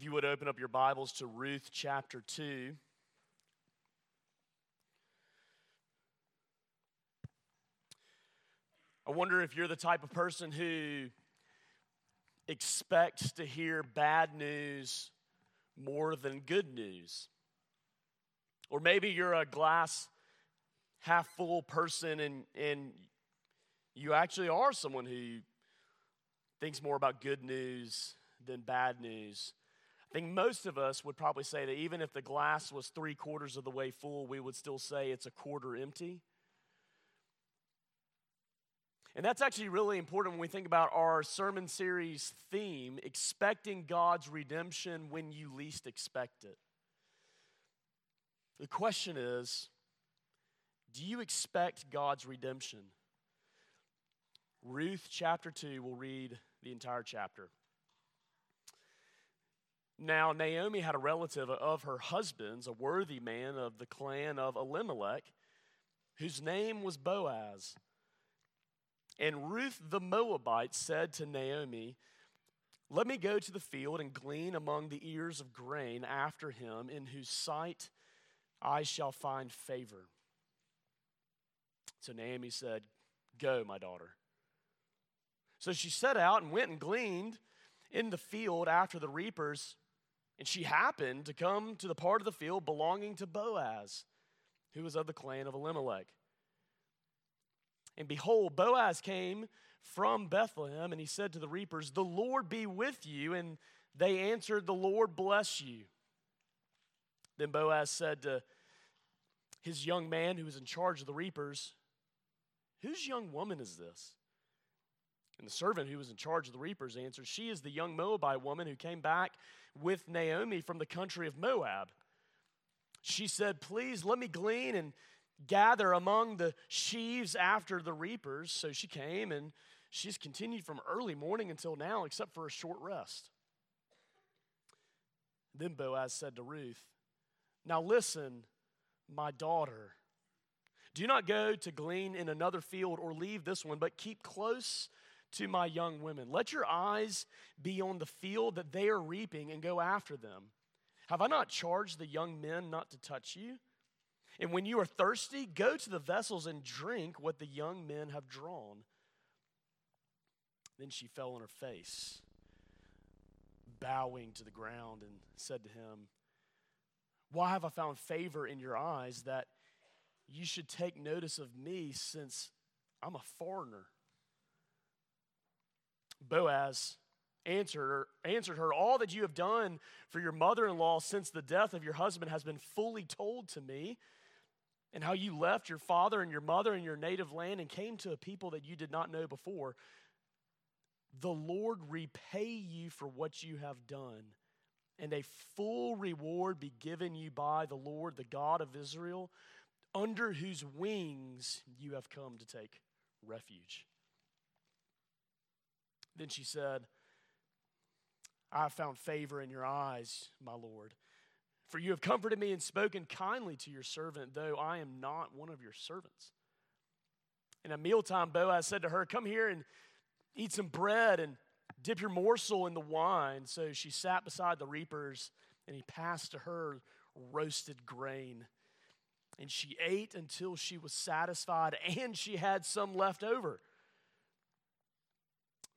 If you would open up your Bibles to Ruth chapter 2. I wonder if you're the type of person who expects to hear bad news more than good news. Or maybe you're a glass half full person and, and you actually are someone who thinks more about good news than bad news. I think most of us would probably say that even if the glass was three quarters of the way full, we would still say it's a quarter empty. And that's actually really important when we think about our sermon series theme expecting God's redemption when you least expect it. The question is do you expect God's redemption? Ruth chapter 2, we'll read the entire chapter. Now, Naomi had a relative of her husband's, a worthy man of the clan of Elimelech, whose name was Boaz. And Ruth the Moabite said to Naomi, Let me go to the field and glean among the ears of grain after him, in whose sight I shall find favor. So Naomi said, Go, my daughter. So she set out and went and gleaned in the field after the reapers. And she happened to come to the part of the field belonging to Boaz, who was of the clan of Elimelech. And behold, Boaz came from Bethlehem, and he said to the reapers, The Lord be with you. And they answered, The Lord bless you. Then Boaz said to his young man who was in charge of the reapers, Whose young woman is this? And the servant who was in charge of the reapers answered, She is the young Moabite woman who came back with Naomi from the country of Moab. She said, Please let me glean and gather among the sheaves after the reapers. So she came and she's continued from early morning until now, except for a short rest. Then Boaz said to Ruth, Now listen, my daughter. Do not go to glean in another field or leave this one, but keep close to my young women. Let your eyes be on the field that they are reaping and go after them. Have I not charged the young men not to touch you? And when you are thirsty, go to the vessels and drink what the young men have drawn. Then she fell on her face, bowing to the ground, and said to him, Why have I found favor in your eyes that you should take notice of me since I'm a foreigner? Boaz answered her, answered her, All that you have done for your mother in law since the death of your husband has been fully told to me, and how you left your father and your mother and your native land and came to a people that you did not know before. The Lord repay you for what you have done, and a full reward be given you by the Lord, the God of Israel, under whose wings you have come to take refuge. Then she said, I have found favor in your eyes, my Lord. For you have comforted me and spoken kindly to your servant, though I am not one of your servants. And at mealtime, Boaz said to her, Come here and eat some bread and dip your morsel in the wine. So she sat beside the reapers, and he passed to her roasted grain. And she ate until she was satisfied, and she had some left over.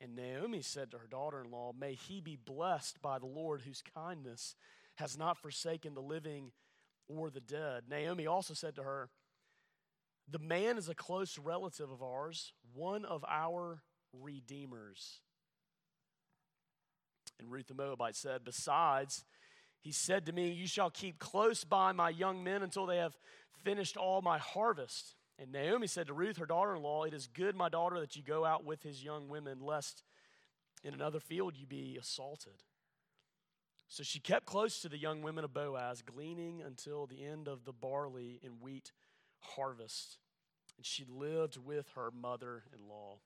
And Naomi said to her daughter in law, May he be blessed by the Lord, whose kindness has not forsaken the living or the dead. Naomi also said to her, The man is a close relative of ours, one of our redeemers. And Ruth the Moabite said, Besides, he said to me, You shall keep close by my young men until they have finished all my harvest. And Naomi said to Ruth, her daughter in law, It is good, my daughter, that you go out with his young women, lest in another field you be assaulted. So she kept close to the young women of Boaz, gleaning until the end of the barley and wheat harvest. And she lived with her mother in law.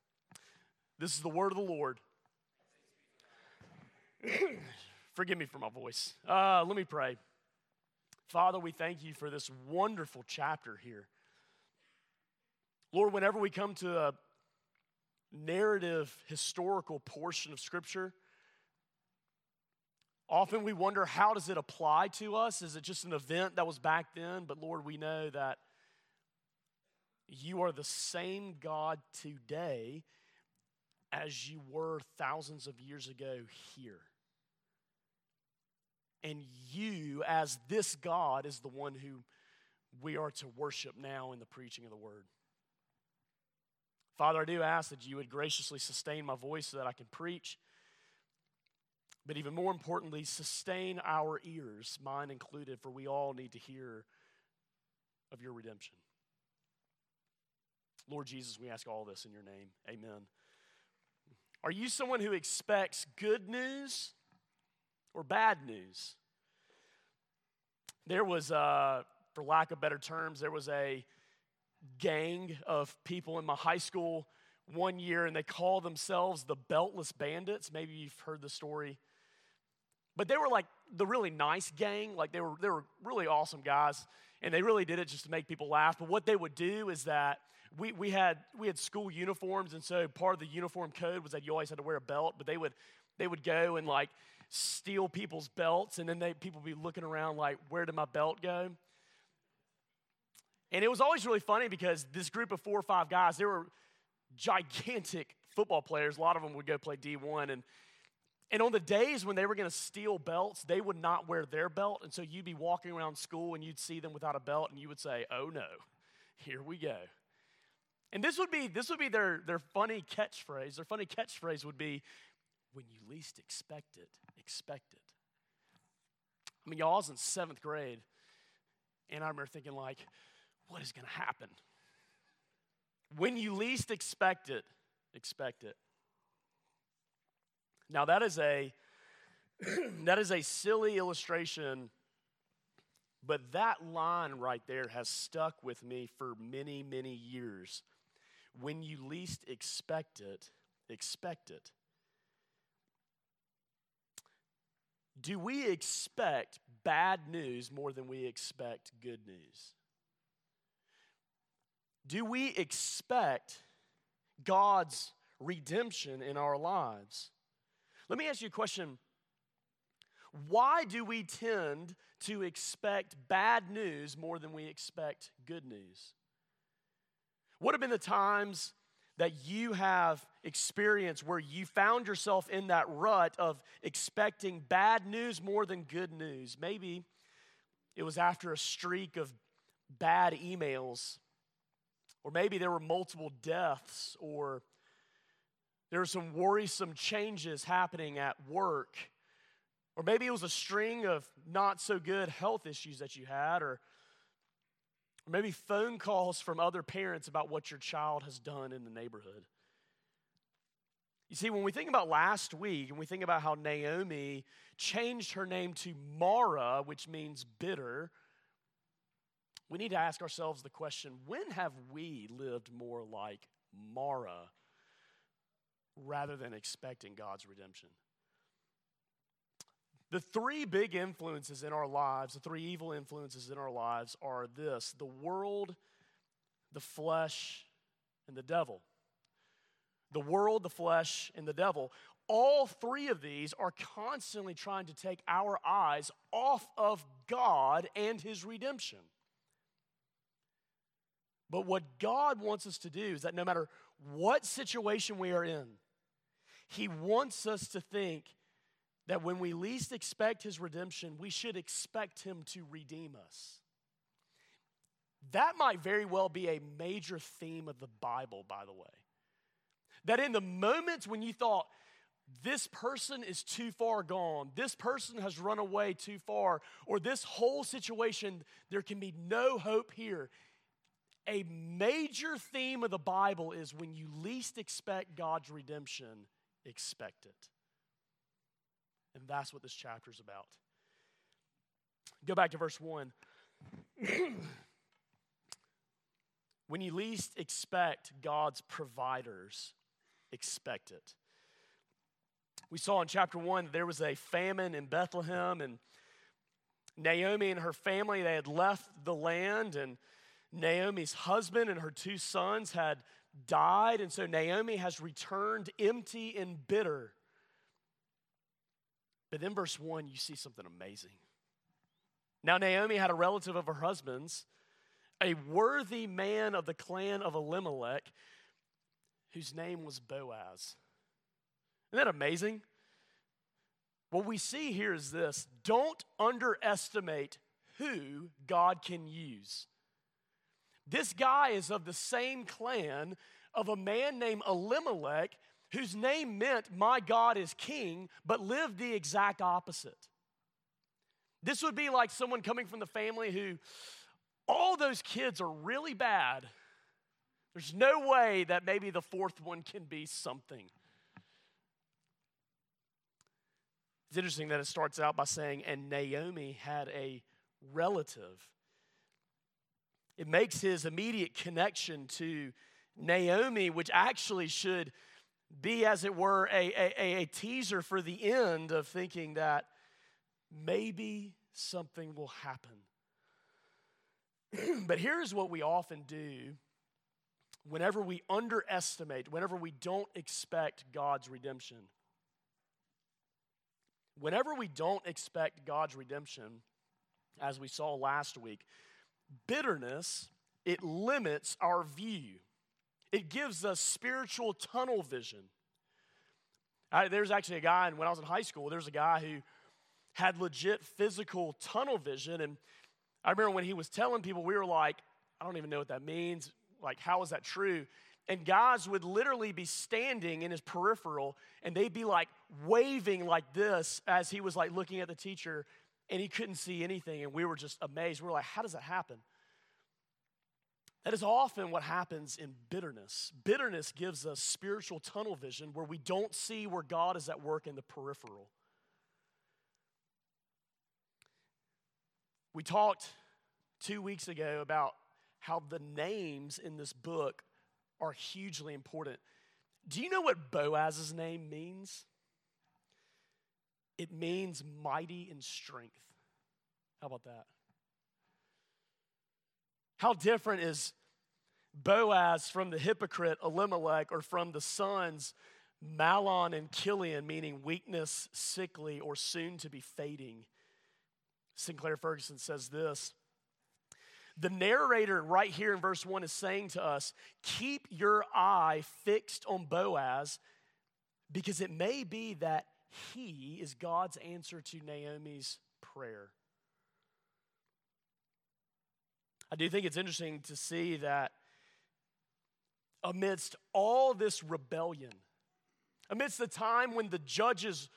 This is the word of the Lord. Forgive me for my voice. Uh, let me pray. Father, we thank you for this wonderful chapter here. Lord, whenever we come to a narrative, historical portion of Scripture, often we wonder how does it apply to us? Is it just an event that was back then? But Lord, we know that you are the same God today as you were thousands of years ago here. And you, as this God, is the one who we are to worship now in the preaching of the word. Father, I do ask that you would graciously sustain my voice so that I can preach. But even more importantly, sustain our ears, mine included, for we all need to hear of your redemption. Lord Jesus, we ask all this in your name. Amen. Are you someone who expects good news or bad news? There was, uh, for lack of better terms, there was a gang of people in my high school one year, and they call themselves the Beltless Bandits. Maybe you've heard the story. But they were like the really nice gang. Like they were, they were really awesome guys, and they really did it just to make people laugh. But what they would do is that we, we had we had school uniforms, and so part of the uniform code was that you always had to wear a belt. But they would they would go and like steal people's belts, and then they people would be looking around like, where did my belt go? And it was always really funny because this group of four or five guys, they were gigantic football players. A lot of them would go play D1. And, and on the days when they were going to steal belts, they would not wear their belt. And so you'd be walking around school and you'd see them without a belt and you would say, oh no, here we go. And this would be, this would be their, their funny catchphrase. Their funny catchphrase would be, when you least expect it, expect it. I mean, y'all was in seventh grade, and I remember thinking, like, what is going to happen? When you least expect it, expect it. Now that is a that is a silly illustration, but that line right there has stuck with me for many, many years. When you least expect it, expect it. Do we expect bad news more than we expect good news? Do we expect God's redemption in our lives? Let me ask you a question. Why do we tend to expect bad news more than we expect good news? What have been the times that you have experienced where you found yourself in that rut of expecting bad news more than good news? Maybe it was after a streak of bad emails or maybe there were multiple deaths, or there were some worrisome changes happening at work. Or maybe it was a string of not so good health issues that you had, or, maybe phone calls from other parents about what your child has done in the neighborhood. You see, when we think about last week and we think about how Naomi changed her name to Mara, which means bitter, we need to ask ourselves the question when have we lived more like Mara rather than expecting God's redemption? The three big influences in our lives, the three evil influences in our lives are this the world, the flesh, and the devil. The world, the flesh, and the devil. All three of these are constantly trying to take our eyes off of God and His redemption. But what God wants us to do is that no matter what situation we are in, He wants us to think that when we least expect his redemption, we should expect him to redeem us. That might very well be a major theme of the Bible, by the way. That in the moments when you thought, this person is too far gone, this person has run away too far, or this whole situation, there can be no hope here. A major theme of the Bible is when you least expect God's redemption, expect it. And that's what this chapter is about. Go back to verse 1. when you least expect God's providers, expect it. We saw in chapter 1 there was a famine in Bethlehem, and Naomi and her family, they had left the land, and Naomi's husband and her two sons had died, and so Naomi has returned empty and bitter. But then, verse 1, you see something amazing. Now, Naomi had a relative of her husband's, a worthy man of the clan of Elimelech, whose name was Boaz. Isn't that amazing? What we see here is this don't underestimate who God can use. This guy is of the same clan of a man named Elimelech whose name meant, My God is king, but lived the exact opposite. This would be like someone coming from the family who, all those kids are really bad. There's no way that maybe the fourth one can be something. It's interesting that it starts out by saying, and Naomi had a relative. It makes his immediate connection to Naomi, which actually should be, as it were, a, a, a teaser for the end of thinking that maybe something will happen. but here's what we often do whenever we underestimate, whenever we don't expect God's redemption. Whenever we don't expect God's redemption, as we saw last week, bitterness, it limits our view it gives us spiritual tunnel vision. I, there's actually a guy, and when I was in high school, there's a guy who had legit physical tunnel vision. And I remember when he was telling people, we were like, I don't even know what that means. Like, how is that true? And guys would literally be standing in his peripheral and they'd be like waving like this as he was like looking at the teacher and he couldn't see anything. And we were just amazed. We were like, how does that happen? That is often what happens in bitterness. Bitterness gives us spiritual tunnel vision where we don't see where God is at work in the peripheral. We talked two weeks ago about how the names in this book are hugely important. Do you know what Boaz's name means? It means mighty in strength. How about that? How different is Boaz from the hypocrite Elimelech or from the sons Mahlon and Chilion, meaning weakness, sickly, or soon to be fading? Sinclair Ferguson says this. The narrator, right here in verse 1, is saying to us keep your eye fixed on Boaz because it may be that he is God's answer to Naomi's prayer. I do think it's interesting to see that amidst all this rebellion, amidst the time when the judges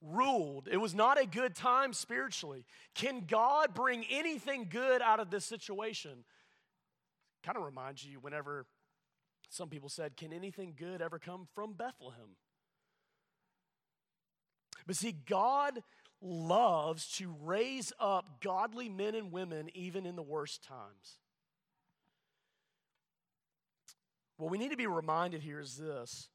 ruled, it was not a good time spiritually. Can God bring anything good out of this situation? Kind of reminds you whenever some people said, Can anything good ever come from Bethlehem? But see, God loves to raise up godly men and women even in the worst times. What we need to be reminded here is this.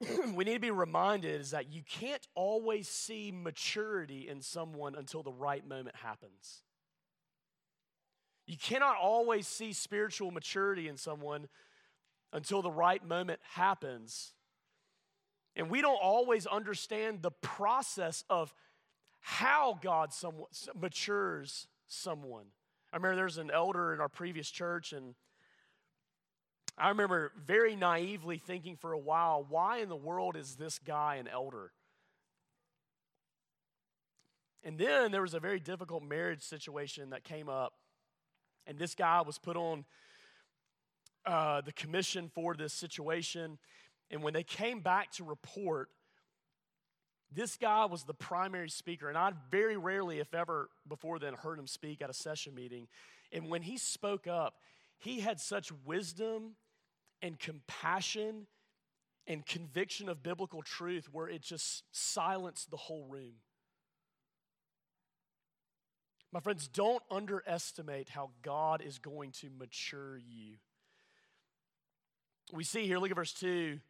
we need to be reminded is that you can't always see maturity in someone until the right moment happens. You cannot always see spiritual maturity in someone until the right moment happens. And we don't always understand the process of how God somewhat matures someone. I remember there's an elder in our previous church, and I remember very naively thinking for a while, why in the world is this guy an elder? And then there was a very difficult marriage situation that came up, and this guy was put on uh, the commission for this situation. And when they came back to report, this guy was the primary speaker, and I'd very rarely, if ever before then, heard him speak at a session meeting. And when he spoke up, he had such wisdom and compassion and conviction of biblical truth where it just silenced the whole room. My friends, don't underestimate how God is going to mature you. We see here, look at verse 2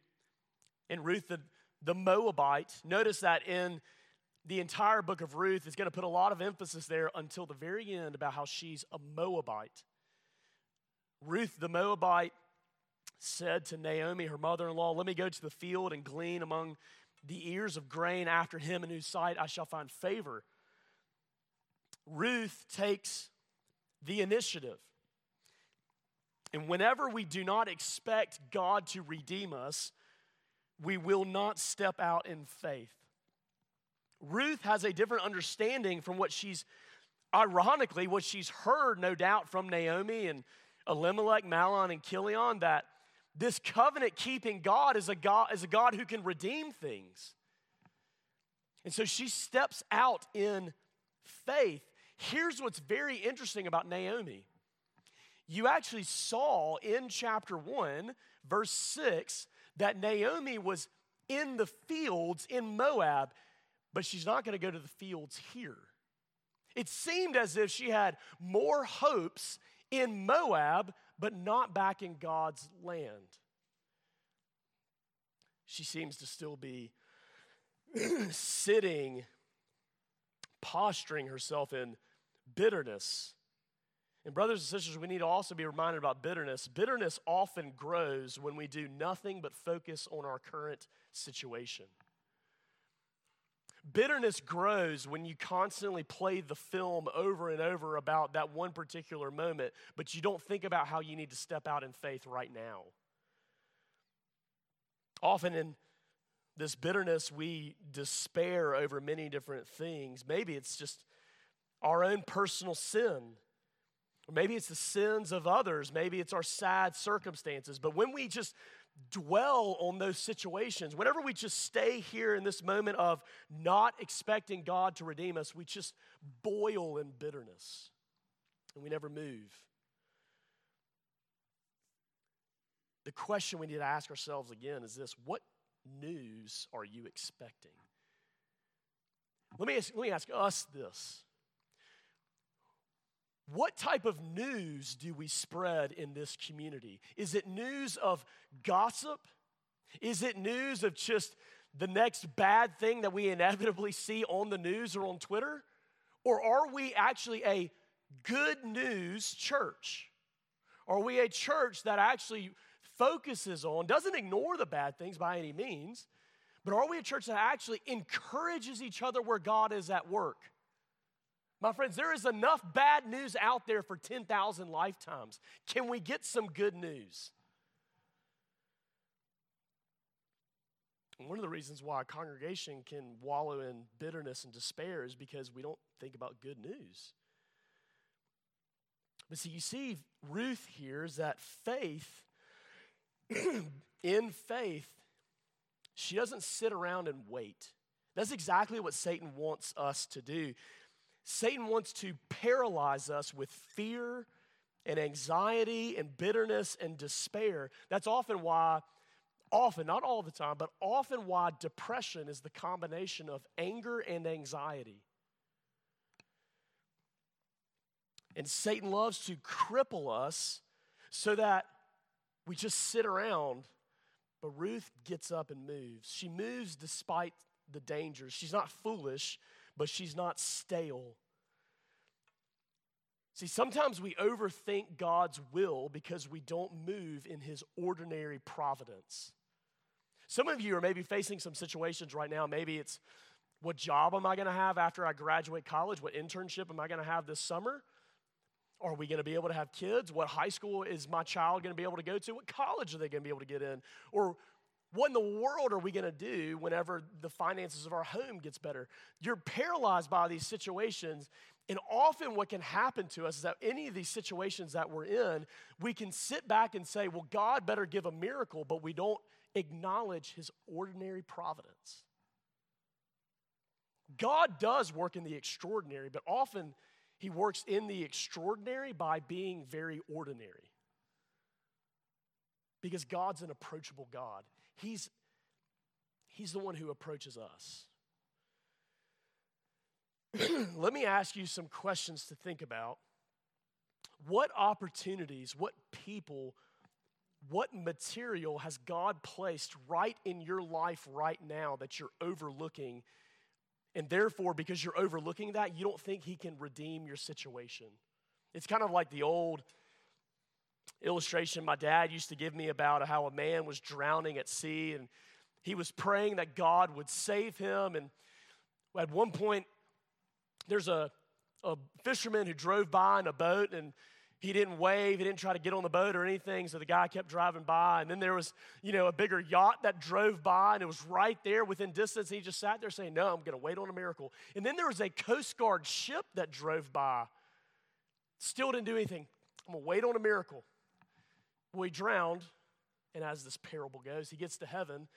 in Ruth the, the Moabite. Notice that in the entire book of Ruth is going to put a lot of emphasis there until the very end about how she's a Moabite. Ruth the Moabite said to Naomi, her mother in law, Let me go to the field and glean among the ears of grain after him in whose sight I shall find favor. Ruth takes the initiative. And whenever we do not expect God to redeem us, we will not step out in faith. Ruth has a different understanding from what she's, ironically, what she's heard, no doubt, from Naomi and Elimelech, Mahlon, and Chilion, that this covenant keeping God is a God, is a God who can redeem things. And so she steps out in faith. Here's what's very interesting about Naomi. You actually saw in chapter 1, verse 6, that Naomi was in the fields in Moab, but she's not going to go to the fields here. It seemed as if she had more hopes in Moab, but not back in God's land. She seems to still be sitting, posturing herself in bitterness and, brothers and sisters, we need to also be reminded about bitterness. Bitterness often grows when we do nothing but focus on our current situation. Bitterness grows when you constantly play the film over and over about that one particular moment, but you don't think about how you need to step out in faith right now. Often in this bitterness, we despair over many different things. Maybe it's just our own personal sin Maybe it's the sins of others. Maybe it's our sad circumstances. But when we just dwell on those situations, whenever we just stay here in this moment of not expecting God to redeem us, we just boil in bitterness and we never move. The question we need to ask ourselves again is this what news are you expecting? Let me ask, let me ask us this what type of news do we spread in this community? Is it news of gossip? Is it news of just the next bad thing that we inevitably see on the news or on Twitter? Or are we actually a good news church? Are we a church that actually focuses on, doesn't ignore the bad things by any means, but are we a church that actually encourages each other where God is at work? My friends, there is enough bad news out there for 10,000 lifetimes. Can we get some good news? And one of the reasons why a congregation can wallow in bitterness and despair is because we don't think about good news. But see, you see, Ruth here is that faith, in faith, she doesn't sit around and wait. That's exactly what Satan wants us to do. Satan wants to paralyze us with fear and anxiety and bitterness and despair. That's often why, often, not all the time, but often why depression is the combination of anger and anxiety. And Satan loves to cripple us so that we just sit around. But Ruth gets up and moves. She moves despite the dangers. She's not foolish, but she's not stale. See, sometimes we overthink God's will because we don't move in His ordinary providence. Some of you are maybe facing some situations right now. Maybe it's what job am I going to have after I graduate college? What internship am I going to have this summer? Are we going to be able to have kids? What high school is my child going to be able to go to? What college are they going to be able to get in? Or what in the world are we going to do whenever the finances of our home gets better? You're paralyzed by these situations. And often, what can happen to us is that any of these situations that we're in, we can sit back and say, Well, God better give a miracle, but we don't acknowledge his ordinary providence. God does work in the extraordinary, but often he works in the extraordinary by being very ordinary. Because God's an approachable God. He's, he's the one who approaches us. Let me ask you some questions to think about. What opportunities, what people, what material has God placed right in your life right now that you're overlooking and therefore, because you're overlooking that, you don't think He can redeem your situation. It's kind of like the old illustration my dad used to give me about how a man was drowning at sea and he was praying that God would save him. And at one point, there's a, a fisherman who drove by in a boat and he didn't wave, he didn't try to get on the boat or anything, so the guy kept driving by. And then there was, you know, a bigger yacht that drove by and it was right there within distance. And he just sat there saying, No, I'm gonna wait on a miracle. And then there was a Coast Guard ship that drove by. Still didn't do anything. I'm gonna wait on a miracle. Well, he drowned, and as this parable goes, he gets to heaven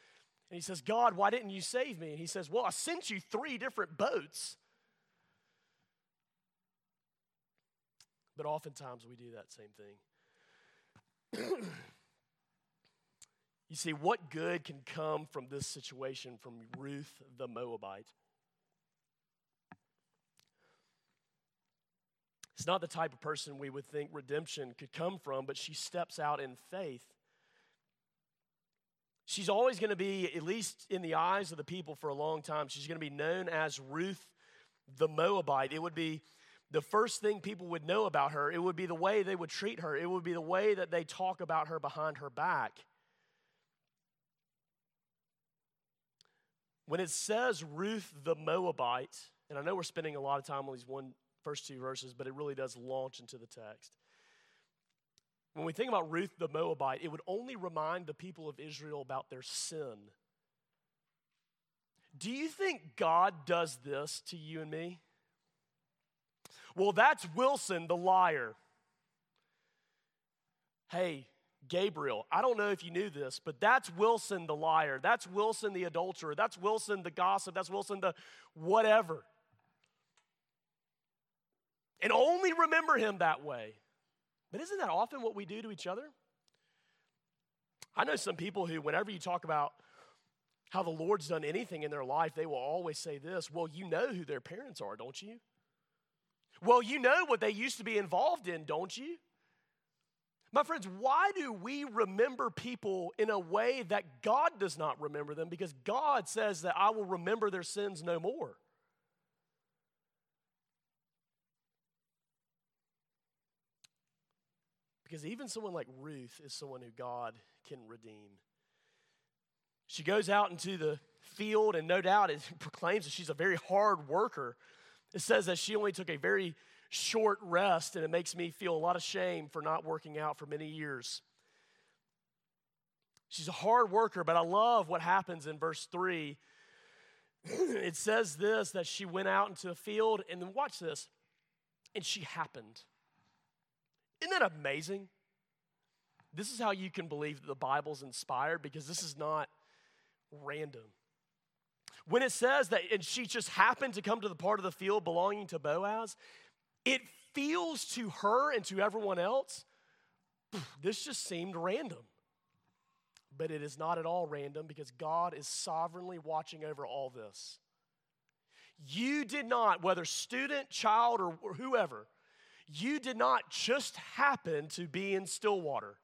and he says, God, why didn't you save me? And he says, Well, I sent you three different boats. But oftentimes we do that same thing. you see, what good can come from this situation from Ruth the Moabite? It's not the type of person we would think redemption could come from, but she steps out in faith. She's always going to be, at least in the eyes of the people for a long time, she's going to be known as Ruth the Moabite. It would be the first thing people would know about her, it would be the way they would treat her, it would be the way that they talk about her behind her back. When it says Ruth the Moabite, and I know we're spending a lot of time on these one first two verses, but it really does launch into the text. When we think about Ruth the Moabite, it would only remind the people of Israel about their sin. Do you think God does this to you and me? Well, that's Wilson the liar. Hey, Gabriel, I don't know if you knew this, but that's Wilson the liar. That's Wilson the adulterer. That's Wilson the gossip. That's Wilson the whatever. And only remember him that way. But isn't that often what we do to each other? I know some people who, whenever you talk about how the Lord's done anything in their life, they will always say this Well, you know who their parents are, don't you? Well, you know what they used to be involved in, don't you? My friends, why do we remember people in a way that God does not remember them? Because God says that I will remember their sins no more. Because even someone like Ruth is someone who God can redeem. She goes out into the field, and no doubt it proclaims that she's a very hard worker. It says that she only took a very short rest, and it makes me feel a lot of shame for not working out for many years. She's a hard worker, but I love what happens in verse 3. it says this that she went out into the field, and then watch this, and she happened. Isn't that amazing? This is how you can believe that the Bible's inspired because this is not random. When it says that, and she just happened to come to the part of the field belonging to Boaz, it feels to her and to everyone else, this just seemed random. But it is not at all random because God is sovereignly watching over all this. You did not, whether student, child, or whoever, you did not just happen to be in Stillwater.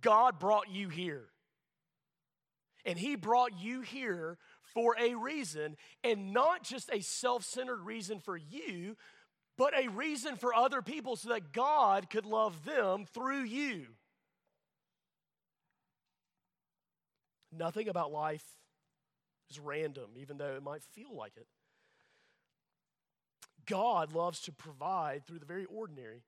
God brought you here. And He brought you here for a reason, and not just a self centered reason for you, but a reason for other people so that God could love them through you. Nothing about life is random, even though it might feel like it. God loves to provide through the very ordinary.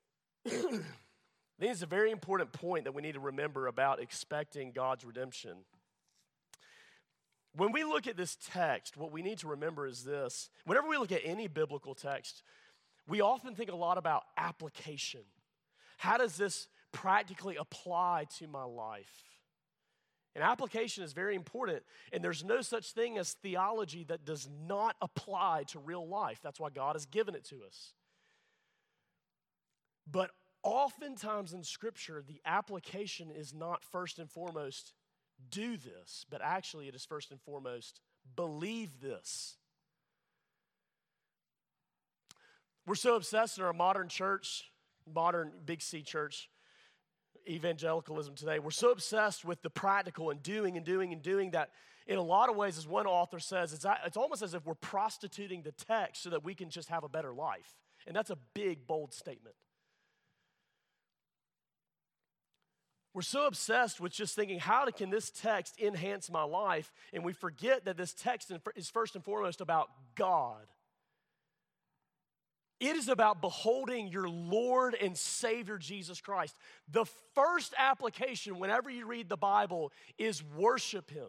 I think it's a very important point that we need to remember about expecting God's redemption. When we look at this text, what we need to remember is this. Whenever we look at any biblical text, we often think a lot about application. How does this practically apply to my life? And application is very important, and there's no such thing as theology that does not apply to real life. That's why God has given it to us. But oftentimes in Scripture, the application is not first and foremost do this, but actually it is first and foremost believe this. We're so obsessed in our modern church, modern big C church, evangelicalism today. We're so obsessed with the practical and doing and doing and doing that in a lot of ways, as one author says, it's, it's almost as if we're prostituting the text so that we can just have a better life. And that's a big, bold statement. We're so obsessed with just thinking, how can this text enhance my life? And we forget that this text is first and foremost about God. It is about beholding your Lord and Savior Jesus Christ. The first application, whenever you read the Bible, is worship Him.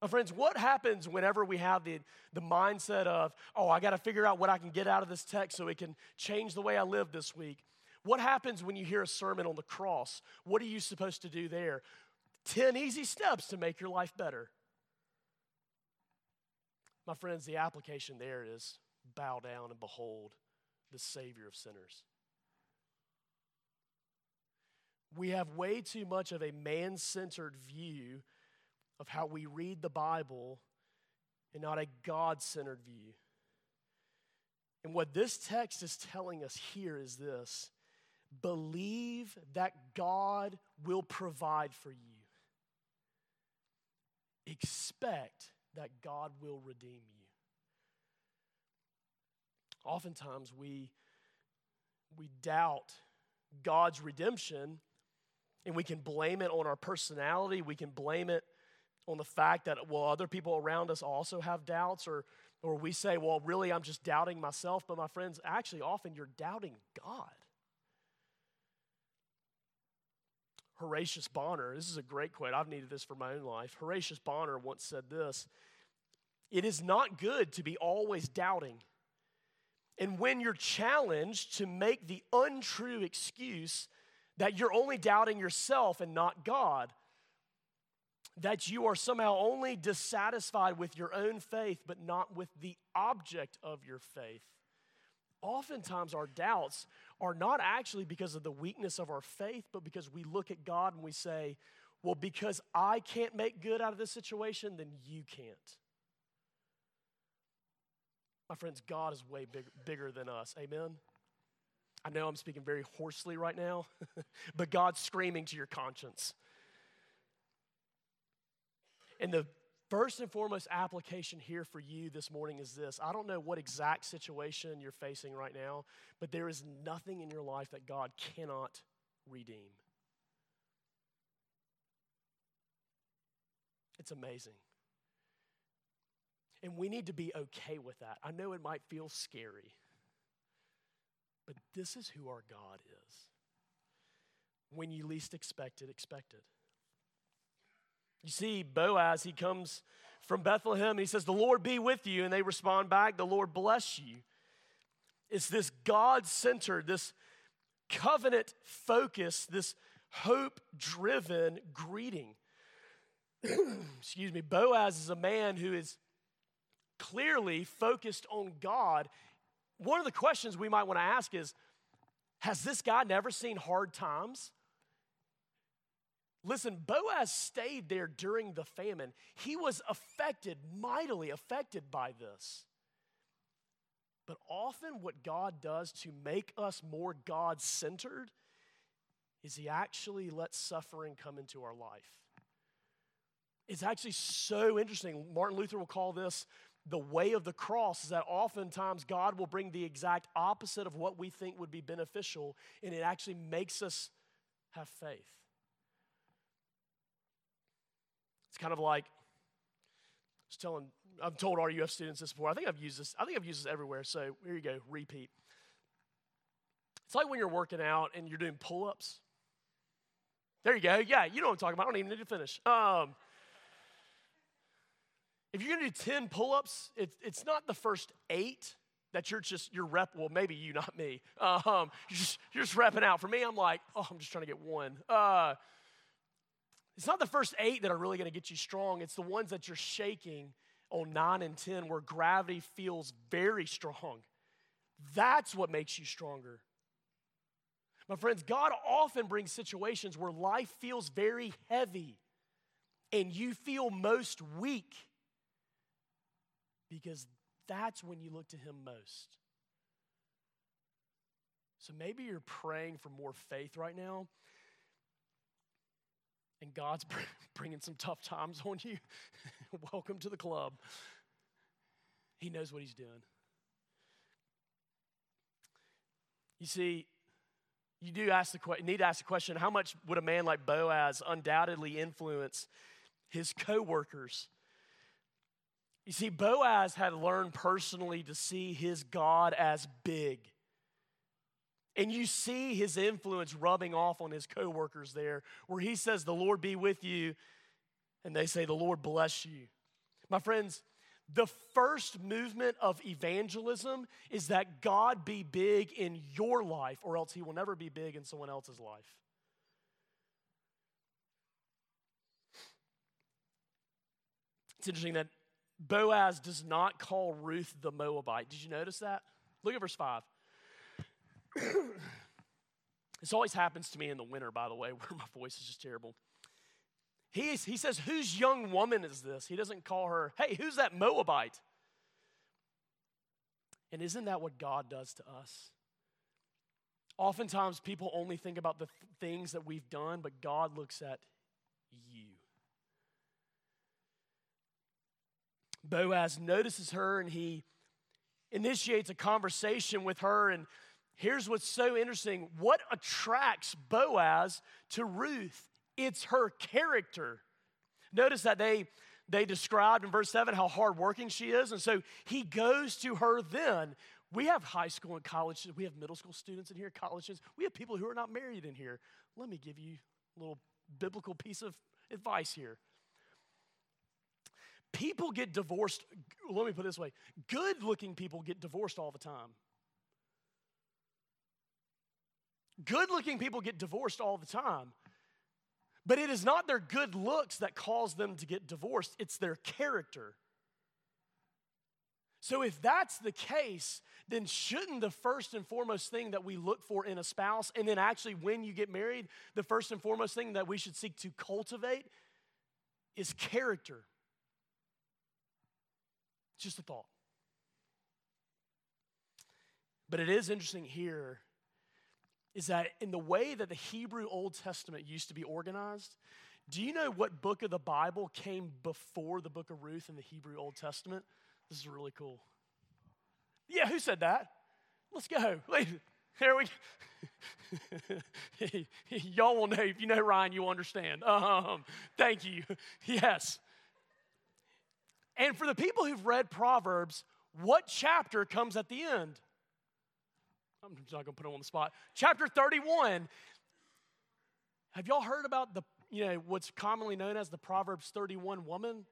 My friends, what happens whenever we have the, the mindset of, oh, I got to figure out what I can get out of this text so it can change the way I live this week? What happens when you hear a sermon on the cross? What are you supposed to do there? 10 easy steps to make your life better. My friends, the application there is bow down and behold the Savior of sinners. We have way too much of a man centered view of how we read the Bible and not a God centered view. And what this text is telling us here is this Believe that God will provide for you. Expect that God will redeem you. Oftentimes we, we doubt God's redemption and we can blame it on our personality. We can blame it on the fact that, well, other people around us also have doubts, or, or we say, well, really, I'm just doubting myself. But my friends, actually, often you're doubting God. Horatius Bonar, this is a great quote. I've needed this for my own life. Horatius Bonar once said this It is not good to be always doubting. And when you're challenged to make the untrue excuse that you're only doubting yourself and not God, that you are somehow only dissatisfied with your own faith but not with the object of your faith, oftentimes our doubts are not actually because of the weakness of our faith, but because we look at God and we say, well, because I can't make good out of this situation, then you can't. My friends, God is way big, bigger than us. Amen? I know I'm speaking very hoarsely right now, but God's screaming to your conscience. And the First and foremost application here for you this morning is this. I don't know what exact situation you're facing right now, but there is nothing in your life that God cannot redeem. It's amazing. And we need to be okay with that. I know it might feel scary, but this is who our God is. When you least expect it, expect it. You see, Boaz, he comes from Bethlehem and he says, The Lord be with you. And they respond back, The Lord bless you. It's this God centered, this covenant focused, this hope driven greeting. Excuse me. Boaz is a man who is clearly focused on God. One of the questions we might want to ask is Has this guy never seen hard times? Listen, Boaz stayed there during the famine. He was affected, mightily affected by this. But often, what God does to make us more God centered is He actually lets suffering come into our life. It's actually so interesting. Martin Luther will call this the way of the cross, is that oftentimes God will bring the exact opposite of what we think would be beneficial, and it actually makes us have faith. It's kind of like I was telling I've told RUF students this before. I think I've used this. I think I've used this everywhere. So here you go, repeat. It's like when you're working out and you're doing pull-ups. There you go. Yeah, you know what I'm talking about. I don't even need to finish. Um, if you're gonna do 10 pull-ups, it's, it's not the first eight that you're just you're rep. Well, maybe you, not me. Um, you're just you're just repping out. For me, I'm like, oh, I'm just trying to get one. Uh, it's not the first eight that are really to get you strong. It's the ones that you're shaking on nine and 10 where gravity feels very strong. That's what makes you stronger. My friends, God often brings situations where life feels very heavy and you feel most weak because that's when you look to Him most. So maybe you're praying for more faith right now and God's bringing some tough times on you, welcome to the club. He knows what He's doing. You see, you do ask the need to ask the question: How much would a man like Boaz undoubtedly influence his coworkers? You see, Boaz had learned personally to see his God as big. And you see his influence rubbing off on his coworkers there, where he says, The Lord be with you, and they say, The Lord bless you. My friends, the first movement of evangelism is that God be big in your life, or else he will never be big in someone else's life. It's interesting that Boaz does not call Ruth the Moabite. Did you notice that? Look at verse 5. this always happens to me in the winter, by the way, where my voice is just terrible. He, is, he says, Whose young woman is this? He doesn't call her, Hey, who's that Moabite? And isn't that what God does to us? Oftentimes, people only think about the th- things that we've done, but God looks at you. Boaz notices her and he initiates a conversation with her and Here's what's so interesting what attracts Boaz to Ruth? It's her character. Notice that they, they described in verse 7 how hardworking she is. And so he goes to her then. We have high school and college, we have middle school students in here, college students. We have people who are not married in here. Let me give you a little biblical piece of advice here. People get divorced, let me put it this way good looking people get divorced all the time. Good looking people get divorced all the time. But it is not their good looks that cause them to get divorced, it's their character. So, if that's the case, then shouldn't the first and foremost thing that we look for in a spouse, and then actually when you get married, the first and foremost thing that we should seek to cultivate is character? Just a thought. But it is interesting here is that in the way that the Hebrew Old Testament used to be organized, do you know what book of the Bible came before the book of Ruth in the Hebrew Old Testament? This is really cool. Yeah, who said that? Let's go. Wait, Here we Y'all will know. If you know Ryan, you'll understand. Um, thank you. Yes. And for the people who've read Proverbs, what chapter comes at the end? I'm just not to put him on the spot. Chapter 31. Have y'all heard about the, you know, what's commonly known as the Proverbs 31 woman?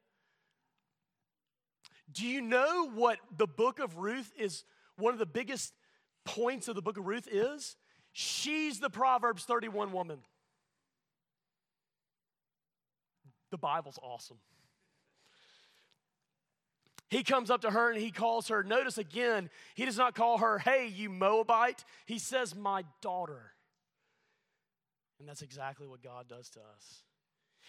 Do you know what the book of Ruth is one of the biggest points of the book of Ruth is? She's the Proverbs 31 woman. The Bible's awesome. He comes up to her and he calls her, notice again, he does not call her, hey, you Moabite. He says, my daughter. And that's exactly what God does to us.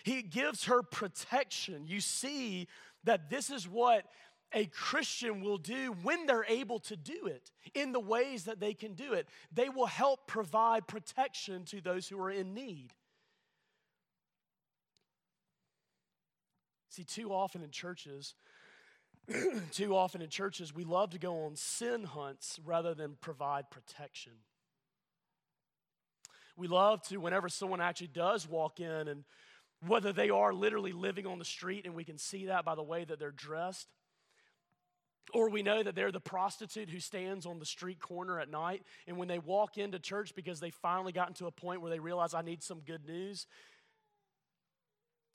He gives her protection. You see that this is what a Christian will do when they're able to do it in the ways that they can do it. They will help provide protection to those who are in need. See, too often in churches, too often in churches, we love to go on sin hunts rather than provide protection. We love to, whenever someone actually does walk in, and whether they are literally living on the street, and we can see that by the way that they're dressed, Or we know that they're the prostitute who stands on the street corner at night, and when they walk into church because they finally gotten to a point where they realize I need some good news.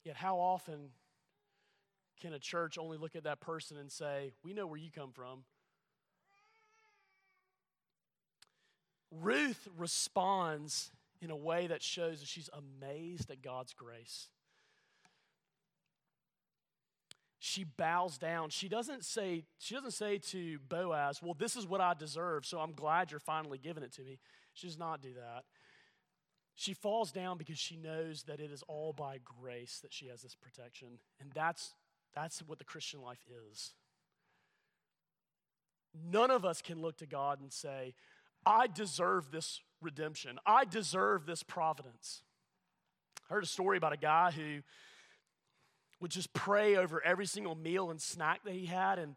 Yet, how often can a church only look at that person and say, We know where you come from? Ruth responds in a way that shows that she's amazed at God's grace. She bows down. She doesn't say, she doesn't say to Boaz, Well, this is what I deserve, so I'm glad you're finally giving it to me. She does not do that. She falls down because she knows that it is all by grace that she has this protection. And that's, that's what the Christian life is. None of us can look to God and say, I deserve this redemption. I deserve this providence. I heard a story about a guy who would just pray over every single meal and snack that he had. And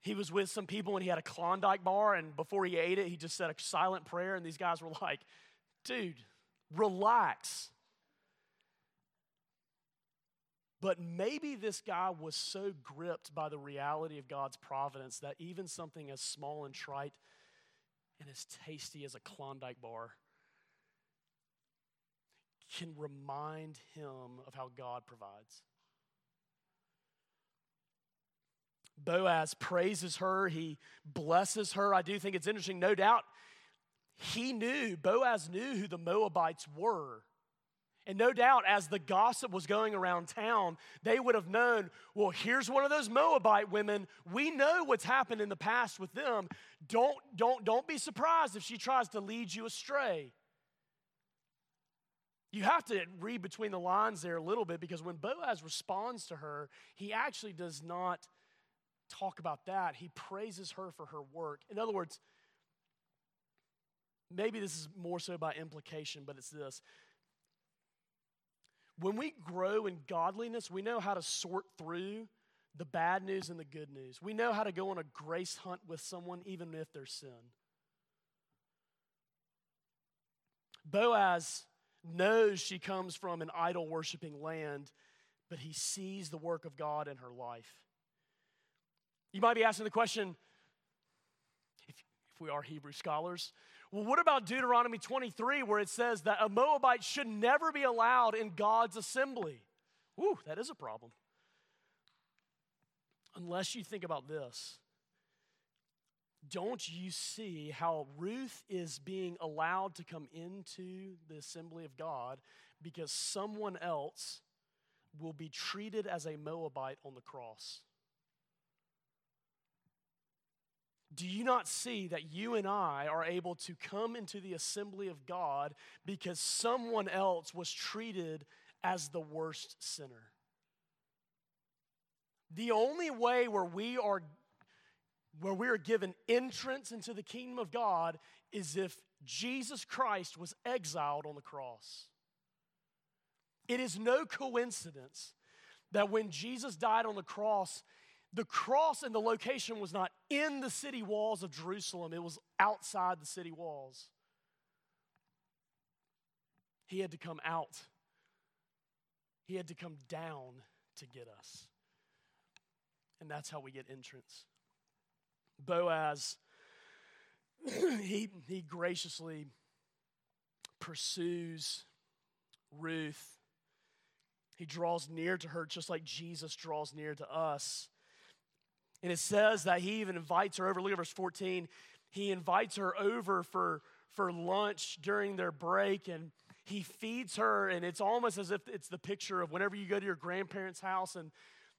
he was with some people and he had a Klondike bar. And before he ate it, he just said a silent prayer. And these guys were like, dude, relax. But maybe this guy was so gripped by the reality of God's providence that even something as small and trite and as tasty as a Klondike bar can remind him of how God provides. Boaz praises her, he blesses her. I do think it's interesting. No doubt he knew, Boaz knew who the Moabites were. And no doubt, as the gossip was going around town, they would have known well, here's one of those Moabite women. We know what's happened in the past with them. Don't, don't, don't be surprised if she tries to lead you astray. You have to read between the lines there a little bit because when Boaz responds to her, he actually does not talk about that. He praises her for her work. In other words, maybe this is more so by implication, but it's this when we grow in godliness, we know how to sort through the bad news and the good news. We know how to go on a grace hunt with someone, even if there's sin. Boaz knows she comes from an idol worshiping land, but he sees the work of God in her life. You might be asking the question if, if we are Hebrew scholars, well, what about Deuteronomy 23, where it says that a Moabite should never be allowed in God's assembly? Ooh, that is a problem. Unless you think about this. Don't you see how Ruth is being allowed to come into the assembly of God because someone else will be treated as a Moabite on the cross? Do you not see that you and I are able to come into the assembly of God because someone else was treated as the worst sinner? The only way where we are where we are given entrance into the kingdom of God is if Jesus Christ was exiled on the cross. It is no coincidence that when Jesus died on the cross, the cross and the location was not in the city walls of Jerusalem, it was outside the city walls. He had to come out, he had to come down to get us. And that's how we get entrance. Boaz, he, he graciously pursues Ruth. He draws near to her just like Jesus draws near to us. And it says that he even invites her over. Look at verse 14. He invites her over for, for lunch during their break and he feeds her. And it's almost as if it's the picture of whenever you go to your grandparents' house and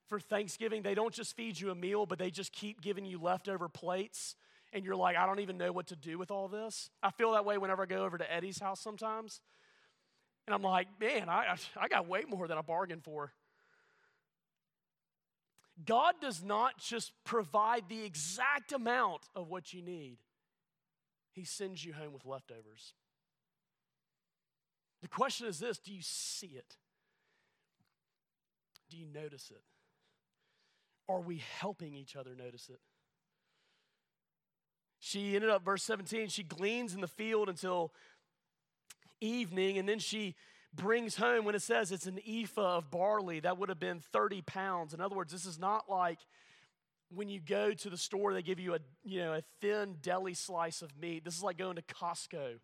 for Thanksgiving, they don't just feed you a meal, but they just keep giving you leftover plates. And you're like, I don't even know what to do with all this. I feel that way whenever I go over to Eddie's house sometimes. And I'm like, man, I, I got way more than I bargained for. God does not just provide the exact amount of what you need, He sends you home with leftovers. The question is this do you see it? Do you notice it? Are we helping each other notice it? She ended up, verse 17, she gleans in the field until evening, and then she brings home when it says it's an ephah of barley, that would have been 30 pounds. In other words, this is not like when you go to the store, they give you a, you know, a thin deli slice of meat. This is like going to Costco.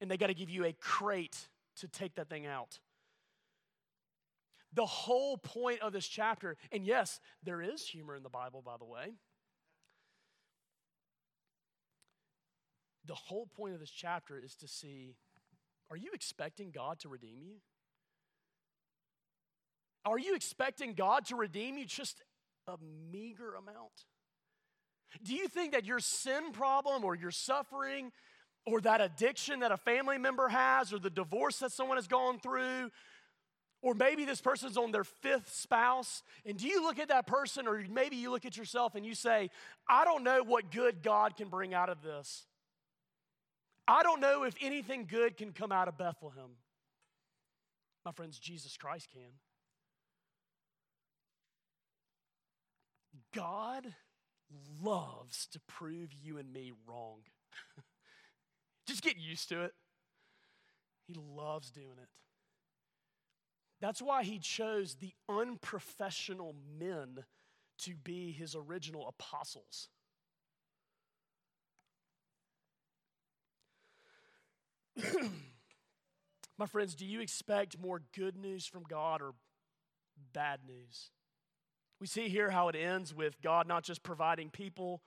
And they got to give you a crate to take that thing out. The whole point of this chapter, and yes, there is humor in the Bible, by the way. The whole point of this chapter is to see are you expecting God to redeem you? Are you expecting God to redeem you just a meager amount? Do you think that your sin problem or your suffering or that addiction that a family member has or the divorce that someone has gone through or maybe this person's on their fifth spouse, and do you look at that person, or maybe you look at yourself and you say, I don't know what good God can bring out of this. I don't know if anything good can come out of Bethlehem. My friends, Jesus Christ can. God loves to prove you and me wrong. Just get used to it. He loves doing it. That's why he chose the unprofessional men to be his original apostles. My friends, do you expect more good news from God or bad news? We see here how it ends with God not just providing people,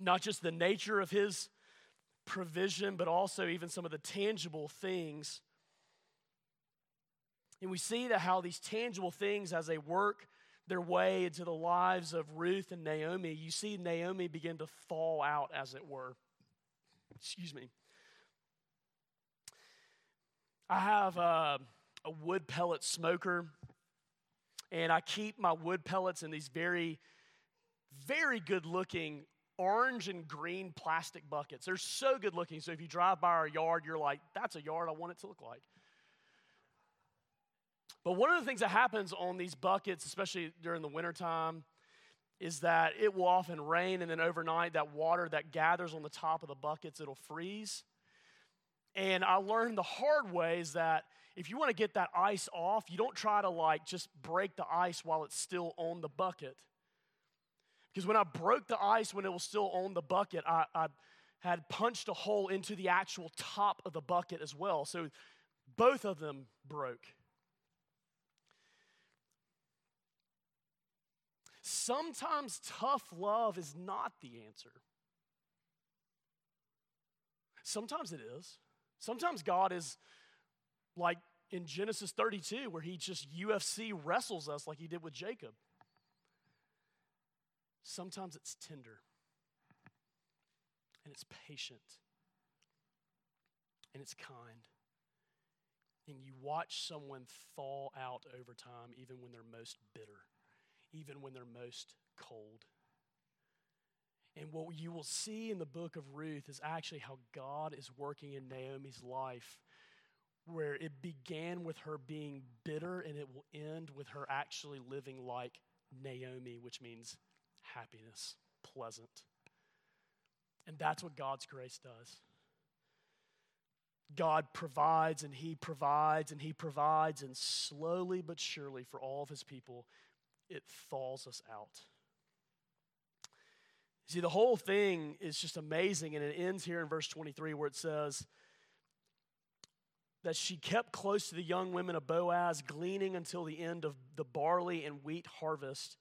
not just the nature of his provision, but also even some of the tangible things. And we see that how these tangible things, as they work their way into the lives of Ruth and Naomi, you see Naomi begin to fall out, as it were. Excuse me. I have a, a wood pellet smoker, and I keep my wood pellets in these very, very good looking orange and green plastic buckets. They're so good looking. So if you drive by our yard, you're like, that's a yard I want it to look like. But one of the things that happens on these buckets, especially during the wintertime, is that it will often rain, and then overnight, that water that gathers on the top of the buckets, it'll freeze. And I learned the hard way is that if you want to get that ice off, you don't try to like just break the ice while it's still on the bucket. Because when I broke the ice when it was still on the bucket, I, I had punched a hole into the actual top of the bucket as well. So both of them broke. Sometimes tough love is not the answer. Sometimes it is. Sometimes God is like in Genesis 32, where he just UFC wrestles us like he did with Jacob. Sometimes it's tender and it's patient and it's kind. And you watch someone thaw out over time, even when they're most bitter, even when they're most cold. And what you will see in the book of Ruth is actually how God is working in Naomi's life, where it began with her being bitter and it will end with her actually living like Naomi, which means happiness, pleasant. And that's what God's grace does. God provides and He provides and He provides, and slowly but surely for all of His people, it thaws us out. See, the whole thing is just amazing, and it ends here in verse 23 where it says that she kept close to the young women of Boaz, gleaning until the end of the barley and wheat harvest,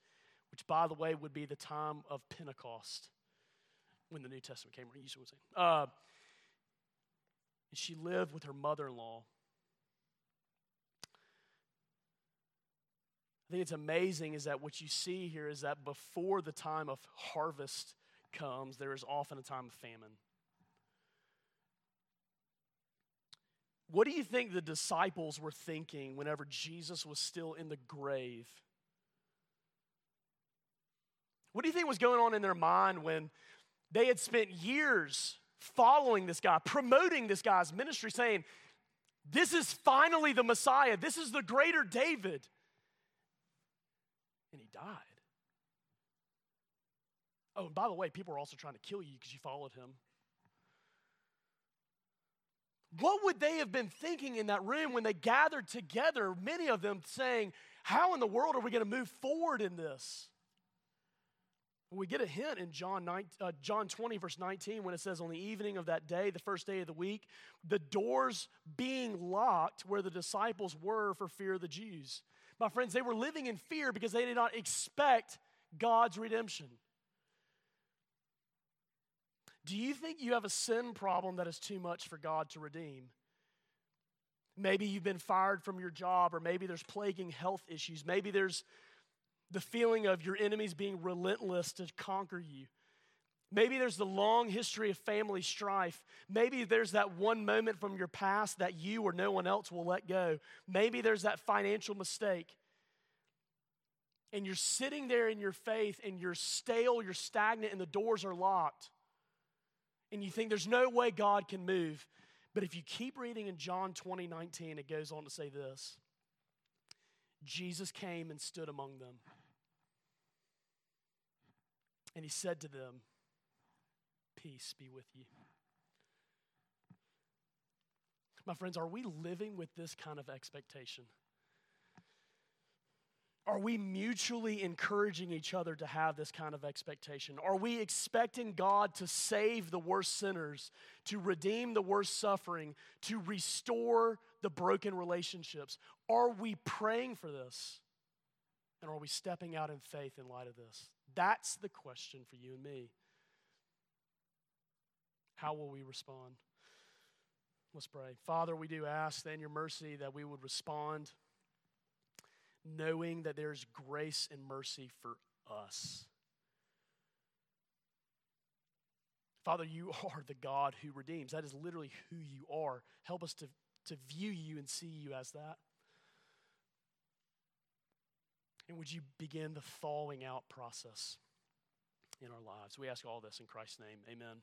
which, by the way, would be the time of Pentecost when the New Testament came. Uh, and she lived with her mother in law. Think it's amazing is that what you see here is that before the time of harvest comes, there is often a time of famine. What do you think the disciples were thinking whenever Jesus was still in the grave? What do you think was going on in their mind when they had spent years following this guy, promoting this guy's ministry, saying, This is finally the Messiah, this is the greater David? And he died. Oh, and by the way, people are also trying to kill you because you followed him. What would they have been thinking in that room when they gathered together, many of them saying, How in the world are we going to move forward in this? We get a hint in John, 9, uh, John 20, verse 19, when it says, On the evening of that day, the first day of the week, the doors being locked where the disciples were for fear of the Jews. My friends, they were living in fear because they did not expect God's redemption. Do you think you have a sin problem that is too much for God to redeem? Maybe you've been fired from your job, or maybe there's plaguing health issues. Maybe there's the feeling of your enemies being relentless to conquer you. Maybe there's the long history of family strife. Maybe there's that one moment from your past that you or no one else will let go. Maybe there's that financial mistake. And you're sitting there in your faith and you're stale, you're stagnant, and the doors are locked and you think there's no way God can move. But if you keep reading in John 20, 19, it goes on to say this Jesus came and stood among them. And he said to them, Peace be with you. My friends, are we living with this kind of expectation? Are we mutually encouraging each other to have this kind of expectation? Are we expecting God to save the worst sinners, to redeem the worst suffering, to restore the broken relationships? Are we praying for this? And are we stepping out in faith in light of this? That's the question for you and me. How will we respond? Let's pray. Father, we do ask that in your mercy that we would respond knowing that there's grace and mercy for us. Father, you are the God who redeems. That is literally who you are. Help us to, to view you and see you as that. And would you begin the thawing out process in our lives? We ask all this in Christ's name. Amen.